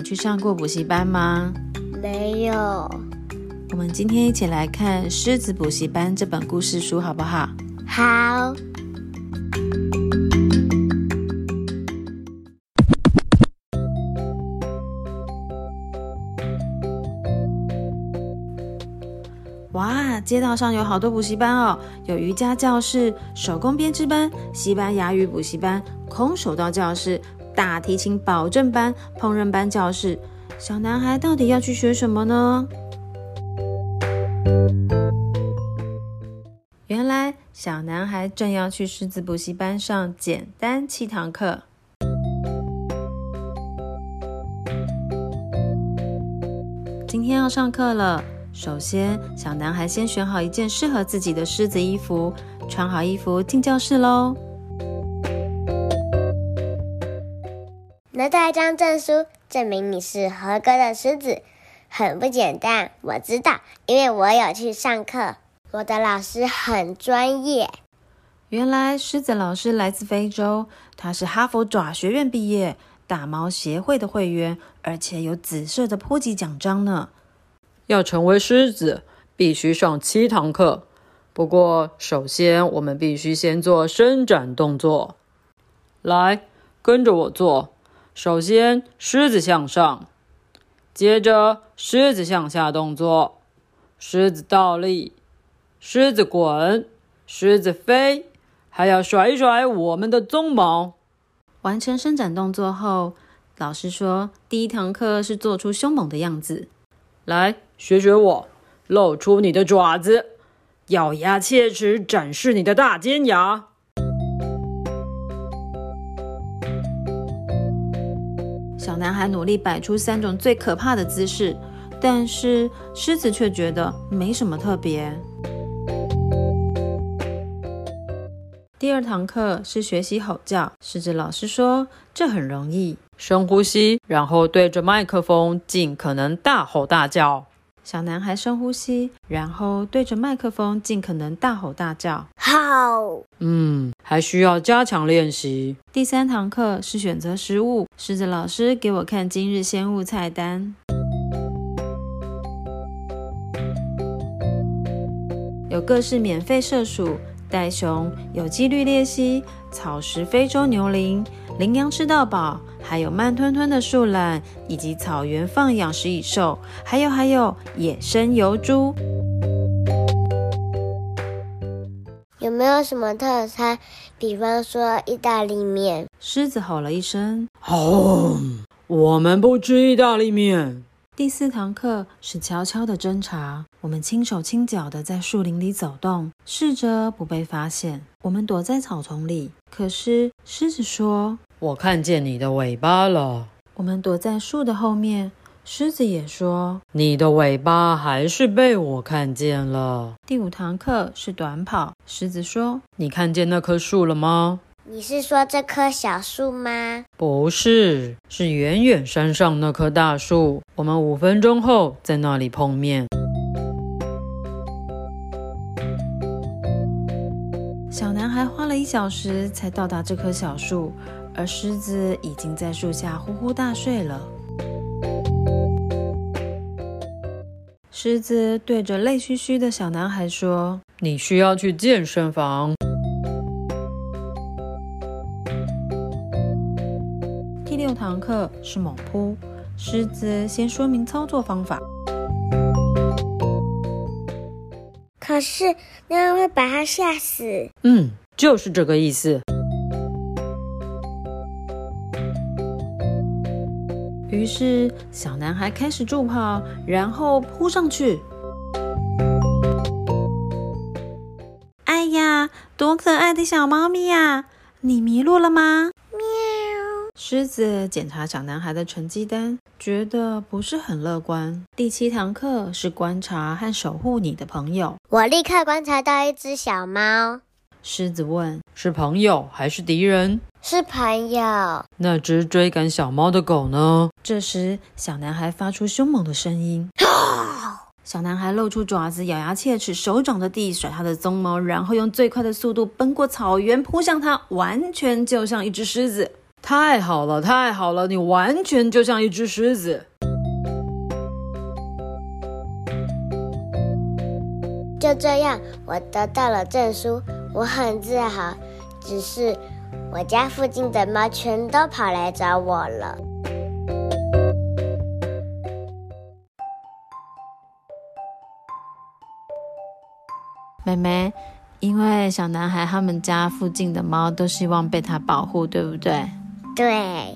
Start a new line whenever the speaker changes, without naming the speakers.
你去上过补习班吗？
没有。
我们今天一起来看《狮子补习班》这本故事书，好不好？
好。
哇，街道上有好多补习班哦，有瑜伽教室、手工编织班、西班牙语补习班、空手道教室。大提琴保证班、烹饪班教室，小男孩到底要去学什么呢？原来，小男孩正要去狮子补习班上简单七堂课。今天要上课了，首先，小男孩先选好一件适合自己的狮子衣服，穿好衣服进教室喽。
拿到一张证书，证明你是合格的狮子，很不简单。我知道，因为我有去上课。我的老师很专业。
原来狮子老师来自非洲，他是哈佛爪学院毕业，大猫协会的会员，而且有紫色的坡级奖章呢。
要成为狮子，必须上七堂课。不过，首先我们必须先做伸展动作。来，跟着我做。首先，狮子向上，接着狮子向下动作，狮子倒立，狮子滚，狮子飞，还要甩一甩我们的鬃毛。
完成伸展动作后，老师说第一堂课是做出凶猛的样子。
来，学学我，露出你的爪子，咬牙切齿，展示你的大尖牙。
小男孩努力摆出三种最可怕的姿势，但是狮子却觉得没什么特别。第二堂课是学习吼叫，狮子老师说这很容易，
深呼吸，然后对着麦克风尽可能大吼大叫。
小男孩深呼吸，然后对着麦克风尽可能大吼大叫。
好，
嗯，还需要加强练习。
第三堂课是选择食物，狮子老师给我看今日鲜物菜单，有各式免费射鼠、袋熊、有机绿鬣蜥、草食非洲牛羚、羚羊吃到饱。还有慢吞吞的树懒，以及草原放养食蚁兽，还有还有野生油猪。
有没有什么特餐？比方说意大利面？
狮子吼了一声：“
哦，我们不吃意大利面。”
第四堂课是悄悄的侦查，我们轻手轻脚的在树林里走动，试着不被发现。我们躲在草丛里，可是狮子说。
我看见你的尾巴了。
我们躲在树的后面。狮子也说：“
你的尾巴还是被我看见了。”
第五堂课是短跑。狮子说：“
你看见那棵树了吗？”
你是说这棵小树吗？
不是，是远远山上那棵大树。我们五分钟后在那里碰面。
小男孩花了一小时才到达这棵小树。而狮子已经在树下呼呼大睡了。狮子对着累嘘嘘的小男孩说：“
你需要去健身房。”
第六堂课是猛扑。狮子先说明操作方法。
可是那样会把他吓死。
嗯，就是这个意思。
于是，小男孩开始助跑，然后扑上去。哎呀，多可爱的小猫咪呀！你迷路了吗？
喵。
狮子检查小男孩的成绩单，觉得不是很乐观。第七堂课是观察和守护你的朋友。
我立刻观察到一只小猫。
狮子问：“
是朋友还是敌人？”
是朋友。
那只追赶小猫的狗呢？
这时，小男孩发出凶猛的声音。小男孩露出爪子，咬牙切齿，手掌着地，甩他的鬃毛，然后用最快的速度奔过草原，扑向他，完全就像一只狮子。
太好了，太好了，你完全就像一只狮子。
就这样，我得到了证书，我很自豪。只是我家附近的猫全都跑来找我了。
妹妹，因为小男孩他们家附近的猫都希望被他保护，对不对？
对。